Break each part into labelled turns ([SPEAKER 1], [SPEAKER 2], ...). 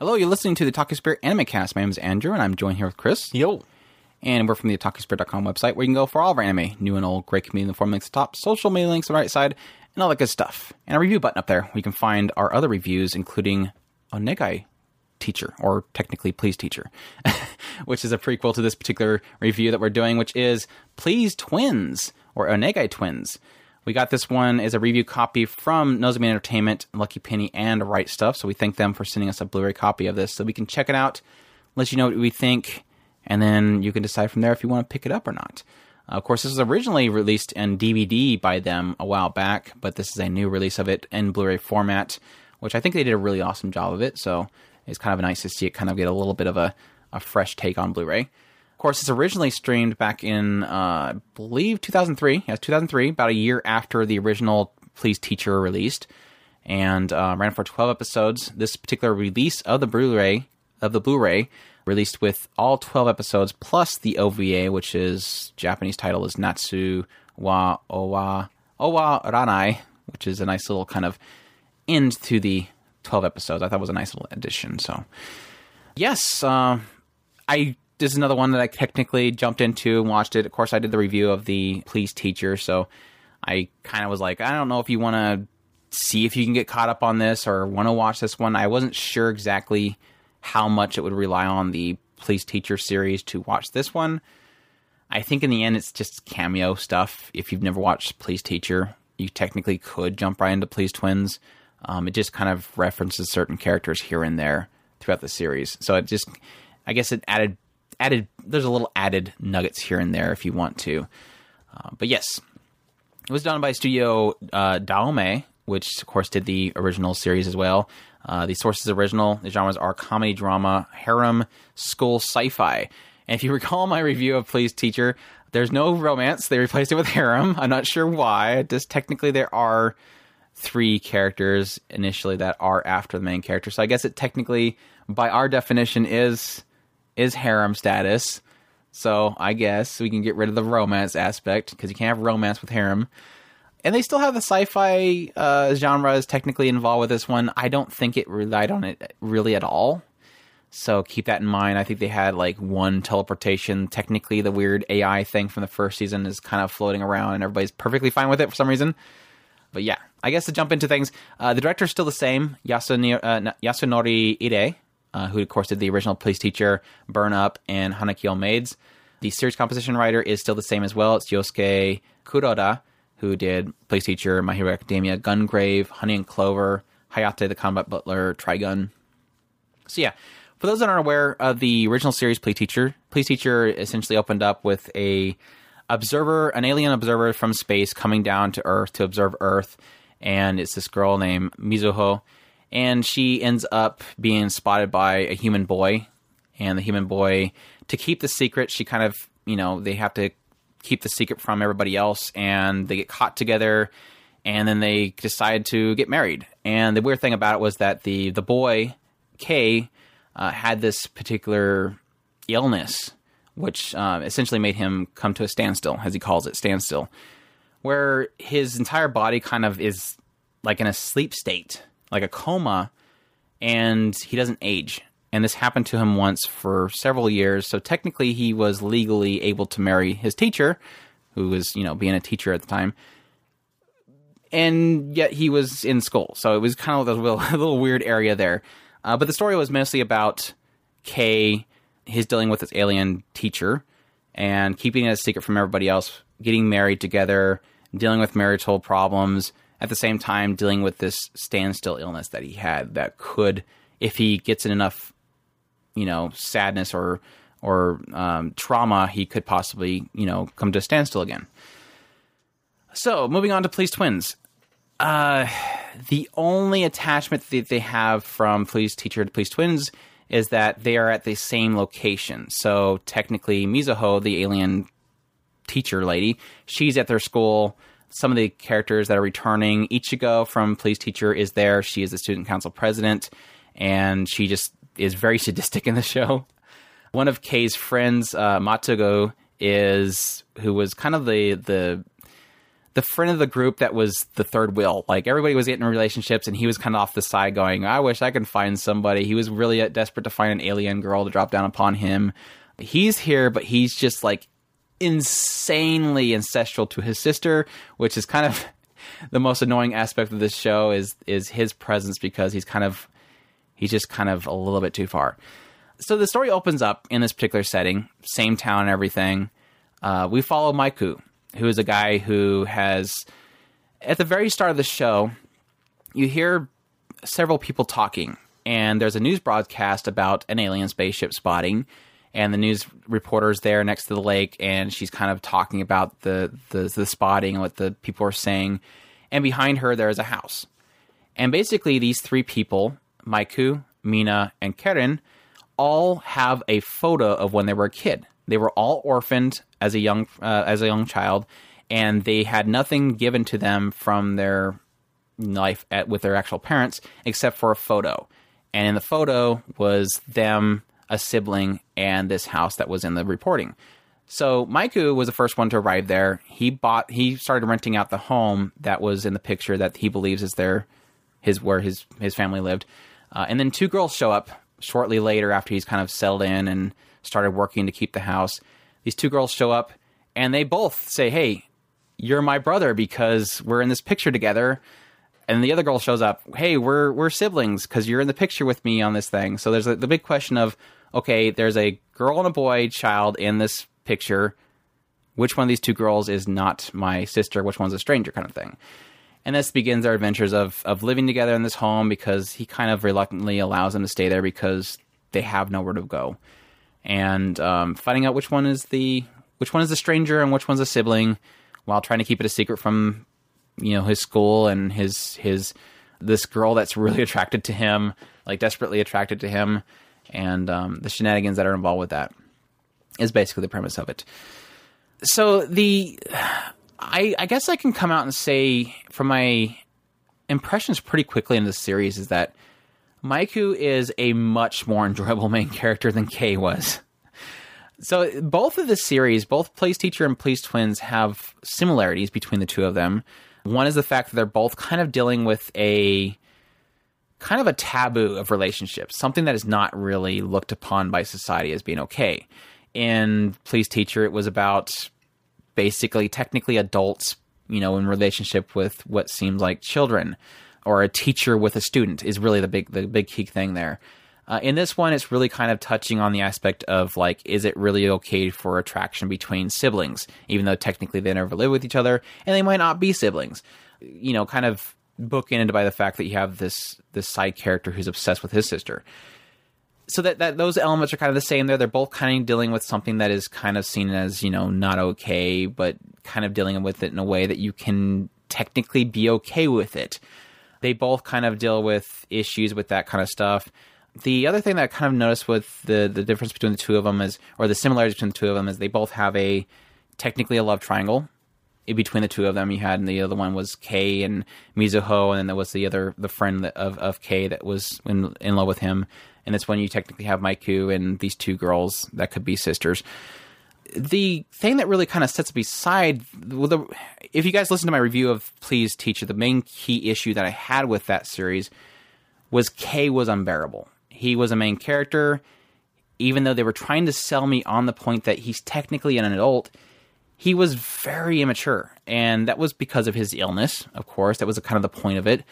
[SPEAKER 1] Hello, you're listening to the Otaku Spirit Anime Cast. My name is Andrew, and I'm joined here with Chris.
[SPEAKER 2] Yo.
[SPEAKER 1] And we're from the OtakuSpirit.com website, where you can go for all of our anime, new and old, great community the form links at the top, social media links on the right side, and all that good stuff. And a review button up there, where you can find our other reviews, including Onegai Teacher, or technically Please Teacher, which is a prequel to this particular review that we're doing, which is Please Twins, or Onegai Twins. We got this one as a review copy from Nozomi Entertainment, Lucky Penny, and Right Stuf. So we thank them for sending us a Blu-ray copy of this, so we can check it out, let you know what we think, and then you can decide from there if you want to pick it up or not. Uh, of course, this was originally released in DVD by them a while back, but this is a new release of it in Blu-ray format, which I think they did a really awesome job of it. So it's kind of nice to see it kind of get a little bit of a, a fresh take on Blu-ray course, it's originally streamed back in, uh, I believe, 2003. Yes, 2003, about a year after the original Please Teacher released, and uh, ran for 12 episodes. This particular release of the Blu-ray of the Blu-ray released with all 12 episodes plus the OVA, which is Japanese title is Natsu wa Owa Owa Ranai, which is a nice little kind of end to the 12 episodes. I thought was a nice little addition. So, yes, uh, I this is another one that I technically jumped into and watched it. Of course, I did the review of the Please Teacher, so I kind of was like, I don't know if you want to see if you can get caught up on this or want to watch this one. I wasn't sure exactly how much it would rely on the Please Teacher series to watch this one. I think in the end, it's just cameo stuff. If you've never watched Please Teacher, you technically could jump right into Please Twins. Um, it just kind of references certain characters here and there throughout the series. So it just, I guess it added added there's a little added nuggets here and there if you want to. Uh, but yes, it was done by Studio uh, Daume, which of course did the original series as well. Uh, the sources original. The genres are comedy, drama, harem, school, sci-fi. And if you recall my review of Please Teacher, there's no romance. They replaced it with harem. I'm not sure why. Just technically there are three characters initially that are after the main character. So I guess it technically, by our definition, is is harem status. So I guess we can get rid of the romance aspect because you can't have romance with harem. And they still have the sci-fi uh, genre is technically involved with this one. I don't think it relied on it really at all. So keep that in mind. I think they had like one teleportation. Technically, the weird AI thing from the first season is kind of floating around, and everybody's perfectly fine with it for some reason. But yeah, I guess to jump into things, uh, the director's still the same, Yasunori, uh, Yasunori Ide, uh, who of course did the original Please Teacher, Burn Up, and Hanaukyo Maids. The series composition writer is still the same as well. It's Yosuke Kuroda, who did Please Teacher, My Hero Academia, Gungrave, Honey and Clover, Hayate the Combat Butler, Trigun. So yeah, for those that aren't aware of the original series Please Teacher, Please Teacher essentially opened up with a observer, an alien observer from space coming down to Earth to observe Earth, and it's this girl named Mizuho and she ends up being spotted by a human boy. And the human boy to keep the secret she kind of you know they have to keep the secret from everybody else. And they get caught together. And then they decide to get married. And the weird thing about it was that the the boy Kei uh, had this particular illness which uh, essentially made him come to a standstill as he calls it standstill where his entire body kind of is like in a sleep state like a coma, and he doesn't age. And this happened to him once for several years. So technically, he was legally able to marry his teacher, who was, you know, being a teacher at the time. And yet he was in school. So it was kind of a little, a little weird area there. Uh, but the story was mostly about Kei, his dealing with his alien teacher, and keeping it a secret from everybody else, getting married together, dealing with marital problems, at the same time dealing with this standstill illness that he had that could, if he gets in enough, you know, sadness or or um, trauma, he could possibly, you know, come to a standstill again. So, moving on to Please Twins. Uh, the only attachment that they have from Please Teacher to Please Twins is that they are at the same location. So, technically, Mizuho, the alien teacher lady, she's at their school some of the characters that are returning. Ichigo from Please Teacher is there. She is the student council president, and she just is very sadistic in the show. One of Kei's friends, uh, Matugo, is who was kind of the the the friend of the group that was the third wheel. Like everybody was getting relationships, and he was kind of off the side, going, "I wish I could find somebody." He was really desperate to find an alien girl to drop down upon him. He's here, but he's just like insanely ancestral to his sister, which is kind of the most annoying aspect of this show is is his presence because he's kind of he's just kind of a little bit too far. So the story opens up in this particular setting, same town and everything. Uh, we follow Maiku, who is a guy who has, at the very start of the show, you hear several people talking, and there's a news broadcast about an alien spaceship spotting, and the news reporter's there next to the lake, and she's kind of talking about the the, the spotting and what the people are saying, and behind her there is a house, and basically these three people, Maiku, Mina, and Karen, all have a photo of when they were a kid. They were all orphaned as a young uh, as a young child, and they had nothing given to them from their life at, with their actual parents except for a photo. And in the photo was them, a sibling, and this house that was in the reporting. So Maiku was the first one to arrive there. He bought he started renting out the home that was in the picture that he believes is there his where his his family lived. Uh, and then two girls show up shortly later after he's kind of settled in and started working to keep the house. These two girls show up and they both say, "Hey, you're my brother because we're in this picture together." And the other girl shows up, "Hey, we're we're siblings because you're in the picture with me on this thing." So there's a, the big question of, okay, there's a girl and a boy child in this picture. Which one of these two girls is not my sister? Which one's a stranger? Kind of thing. And this begins our adventures of of living together in this home because he kind of reluctantly allows them to stay there because they have nowhere to go, and um, finding out which one is the which one is the stranger and which one's a sibling, while trying to keep it a secret from you know his school and his his this girl that's really attracted to him, like desperately attracted to him, and um, the shenanigans that are involved with that is basically the premise of it. So the I, I guess I can come out and say from my impressions pretty quickly in this series is that Maiku is a much more enjoyable main character than Kei was. So both of the series, both Please Teacher and Please Twins, have similarities between the two of them. One is the fact that they're both kind of dealing with a kind of a taboo of relationships, something that is not really looked upon by society as being okay in Please Teacher, it was about basically technically adults, you know, in relationship with what seems like children, or a teacher with a student is really the big the big key thing there. Uh, in this one, it's really kind of touching on the aspect of like, is it really okay for attraction between siblings, even though technically they never live with each other and they might not be siblings? You know, kind of bookended by the fact that you have this this side character who's obsessed with his sister so that, that those elements are kind of the same there. They're both kind of dealing with something that is kind of seen as, you know, not okay, but kind of dealing with it in a way that you can technically be okay with it. They both kind of deal with issues with that kind of stuff. The other thing that I kind of noticed with the, the difference between the two of them is, or the similarities between the two of them is they both have a technically a love triangle in between the two of them. You had, and the other one was Kei and Mizuho, and then there was the other, the friend of, of Kei that was in, in love with him and it's when you technically have Maiku and these two girls that could be sisters. The thing that really kind of sets beside, well, the, if you guys listen to my review of Please Teacher, the main key issue that I had with that series was Kei was unbearable. He was a main character, even though they were trying to sell me on the point that he's technically an adult. He was very immature, and that was because of his illness, of course. That was kind of the point of it.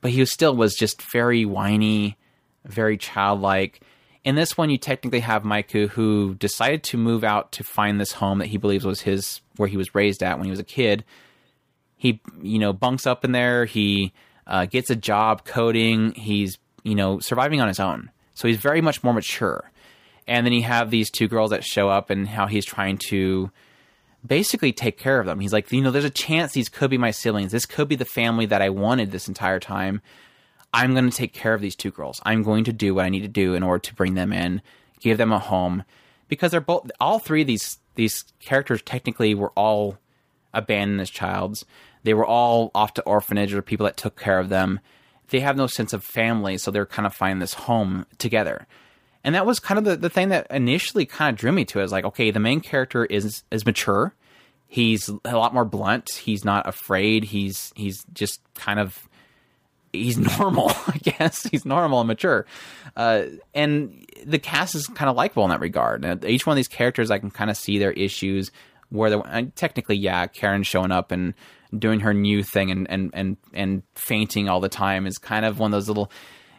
[SPEAKER 1] But he was still was just very whiny very childlike. In this one, you technically have Maiku who decided to move out to find this home that he believes was his, where he was raised at when he was a kid. He, you know, bunks up in there. He uh, gets a job coding. He's, you know, surviving on his own. So he's very much more mature. And then you have these two girls that show up and how he's trying to basically take care of them. He's like, you know, there's a chance these could be my siblings. This could be the family that I wanted this entire time. I'm going to take care of these two girls. I'm going to do what I need to do in order to bring them in, give them a home, because they're both all three of these these characters technically were all abandoned as childs. They were all off to orphanage or people that took care of them. They have no sense of family, so they're kind of finding this home together. And that was kind of the, the thing that initially kind of drew me to it. Is like, okay, the main character is is mature. He's a lot more blunt. He's not afraid. He's he's just kind of he's normal, I guess. He's normal and mature. Uh, and the cast is kind of likable in that regard. And each one of these characters, I can kind of see their issues. Where they're technically, yeah, Karen showing up and doing her new thing and and and and fainting all the time is kind of one of those little.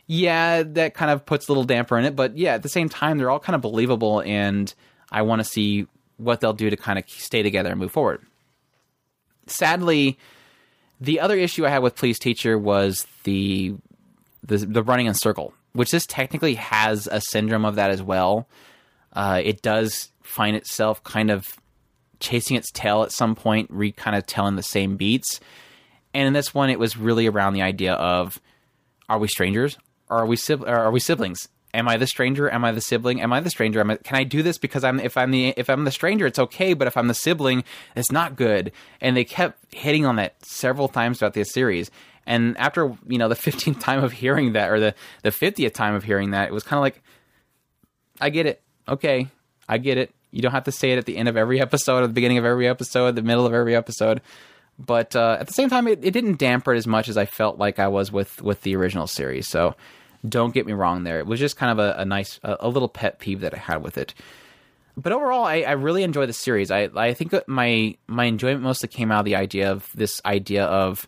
[SPEAKER 1] Yeah, that kind of puts a little damper in it, but yeah, at the same time, they're all kind of believable, and I want to see what they'll do to kind of stay together and move forward. Sadly, the other issue I had with Please Teacher was the the, the running in circle, which this technically has a syndrome of that as well. Uh, it does find itself kind of chasing its tail at some point, re kind of telling the same beats. And in this one, it was really around the idea of: Are we strangers? Are we are we siblings? am I the stranger? Am I the sibling? Am I the stranger? I, can I do this because I'm if I'm the if I'm the stranger, it's okay, but if I'm the sibling, it's not good. And they kept hitting on that several times throughout this series. And after you know the 15th time of hearing that, or the the 50th time of hearing that, it was kind of like, I get it. Okay, I get it. You don't have to say it at the end of every episode, at the beginning of every episode, the middle of every episode. But uh, at the same time, it, it didn't damper it as much as I felt like I was with with the original series. So don't get me wrong there. It was just kind of a, a nice, a, a, little pet peeve that I had with it. But overall, I, I really enjoy the series. I, I think my my enjoyment mostly came out of the idea of this idea of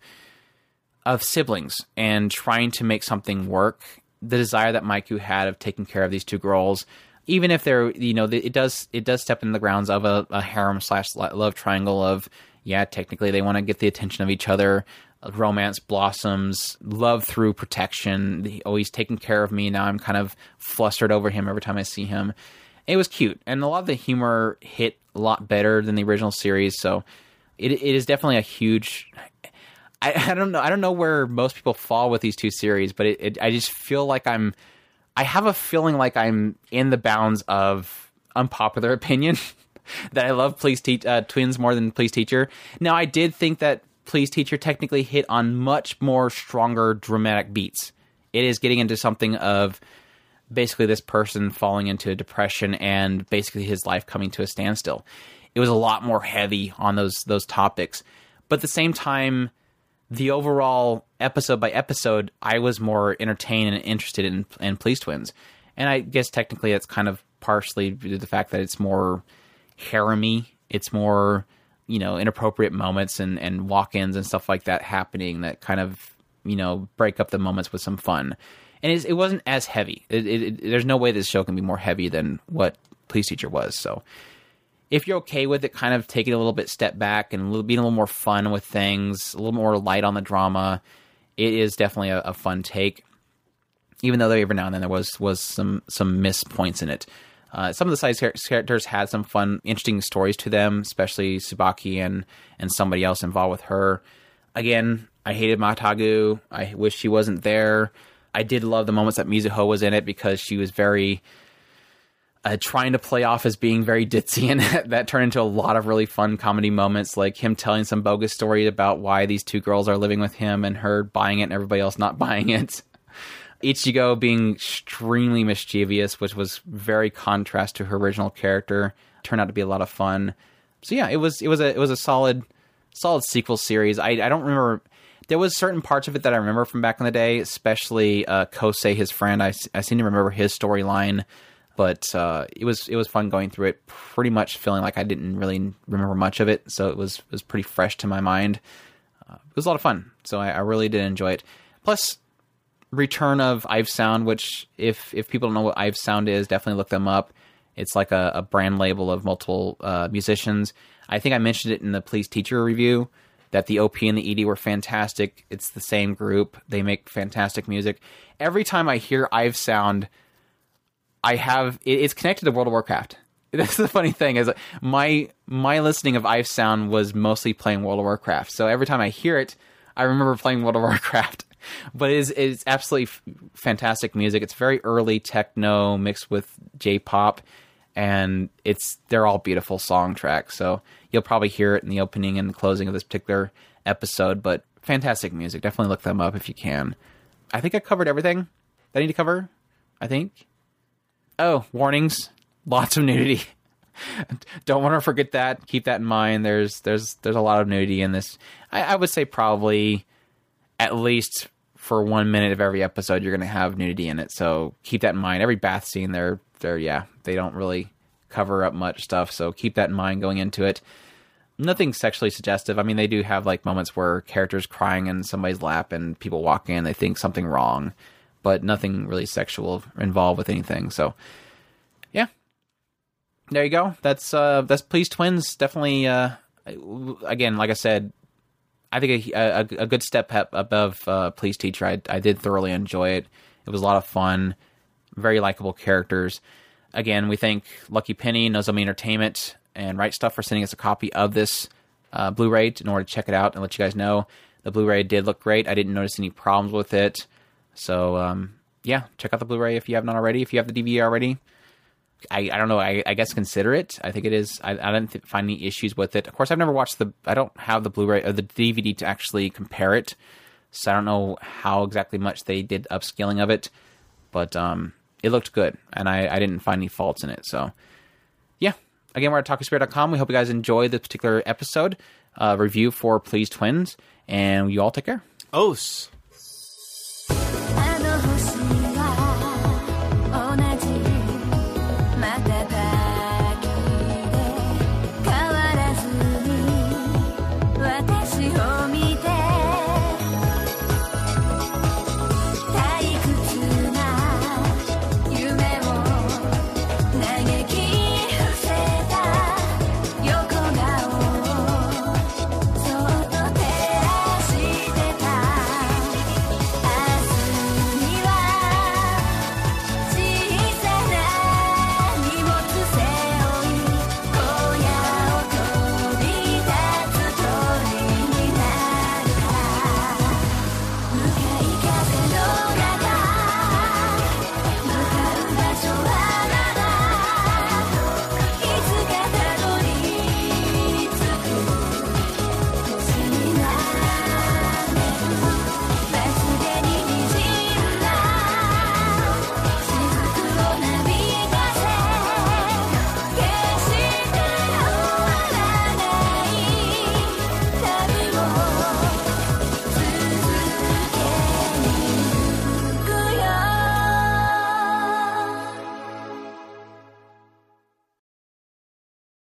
[SPEAKER 1] of siblings and trying to make something work. The desire that Maiku had of taking care of these two girls, even if they're you know it does it does step in the grounds of a, a harem slash love triangle of yeah technically they want to get the attention of each other romance blossoms, love through protection. always taking care of me. Now I'm kind of flustered over him every time I see him. It was cute, and a lot of the humor hit a lot better than the original series. So it it is definitely a huge. I, I don't know. I don't know where most people fall with these two series, but it, it, I just feel like I'm. I have a feeling like I'm in the bounds of unpopular opinion. that I love Please Teach uh, Twins more than Please Teacher. Now, I did think that Please Teacher technically hit on much more stronger dramatic beats. It is getting into something of basically this person falling into a depression and basically his life coming to a standstill. It was a lot more heavy on those those topics. But at the same time, the overall episode by episode, I was more entertained and interested in in Please Twins. And I guess technically that's kind of partially due to the fact that it's more harem It's more you know inappropriate moments and and walk-ins and stuff like that happening that kind of you know break up the moments with some fun. And it wasn't as heavy. It, it, it, there's no way this show can be more heavy than what please teacher was. So if you're okay with it kind of taking a little bit step back and a little, being a little more fun with things a little more light on the drama it is definitely a, a fun take. Even though every now and then there was was some some miss points in it uh, some of the side characters had some fun, interesting stories to them, especially Tsubaki and and somebody else involved with her. Again, I hated Matagu. I wish she wasn't there. I did love the moments that Mizuho was in it because she was very uh, trying to play off as being very ditzy, and that turned into a lot of really fun comedy moments, like him telling some bogus story about why these two girls are living with him, and her buying it, and everybody else not buying it. Ichigo being extremely mischievous, which was very contrast to her original character, turned out to be a lot of fun. So yeah, it was it was a it was a solid solid sequel series. I I don't remember there was certain parts of it that I remember from back in the day, especially uh, Kosei, his friend. I, I seem to remember his storyline, but uh, it was it was fun going through it. Pretty much feeling like I didn't really remember much of it, so it was it was pretty fresh to my mind. Uh, it was a lot of fun, so I, I really did enjoy it. Plus, return of I've Sound, which if if people don't know what I've Sound is, definitely look them up. It's like a, a brand label of multiple uh, musicians. I think I mentioned it in the Please Teacher review that the OP and the ED were fantastic. It's the same group. They make fantastic music. Every time I hear I've Sound, I have it, it's connected to World of Warcraft. That's the funny thing is my my listening of I've Sound was mostly playing World of Warcraft. So every time I hear it, I remember playing World of Warcraft but it's it's absolutely f- fantastic music. It's very early techno mixed with J-pop, and it's they're all beautiful song tracks. So you'll probably hear it in the opening and the closing of this particular episode. But fantastic music. Definitely look them up if you can. I think I covered everything that I need to cover. I think. Oh, warnings! Lots of nudity. don't want to forget that. Keep that in mind. There's there's there's a lot of nudity in this. I, I would say probably at least for one minute of every episode you're going to have nudity in it. So keep that in mind. Every bath scene, they're they're yeah, they don't really cover up much stuff. So keep that in mind going into it. Nothing sexually suggestive. I mean, they do have like moments where characters crying in somebody's lap and people walk in, they think something wrong, but nothing really sexual involved with anything. So yeah, there you go. That's uh that's Please Twins. Definitely. Uh, again, like I said, I think a, a, a good step above uh, Please Teacher. I, I did thoroughly enjoy it. It was a lot of fun. Very likable characters. Again, we thank Lucky Penny, Nozomi Entertainment, and Right Stuf for sending us a copy of this uh, Blu-ray in order to check it out and let you guys know the Blu-ray did look great. I didn't notice any problems with it. So um, yeah, check out the Blu-ray if you have not already. If you have the DVD already, I, I don't know. I, I guess consider it. I think it is. I, I didn't th- find any issues with it. Of course, I've never watched the. I don't have the Blu-ray or the DVD to actually compare it, so I don't know how exactly much they did upscaling of it. But um, it looked good, and I, I didn't find any faults in it. So yeah. Again, we're at otakuspirit.com. We hope you guys enjoy this particular episode uh, review for Please Twins, and you all take care.
[SPEAKER 2] Os.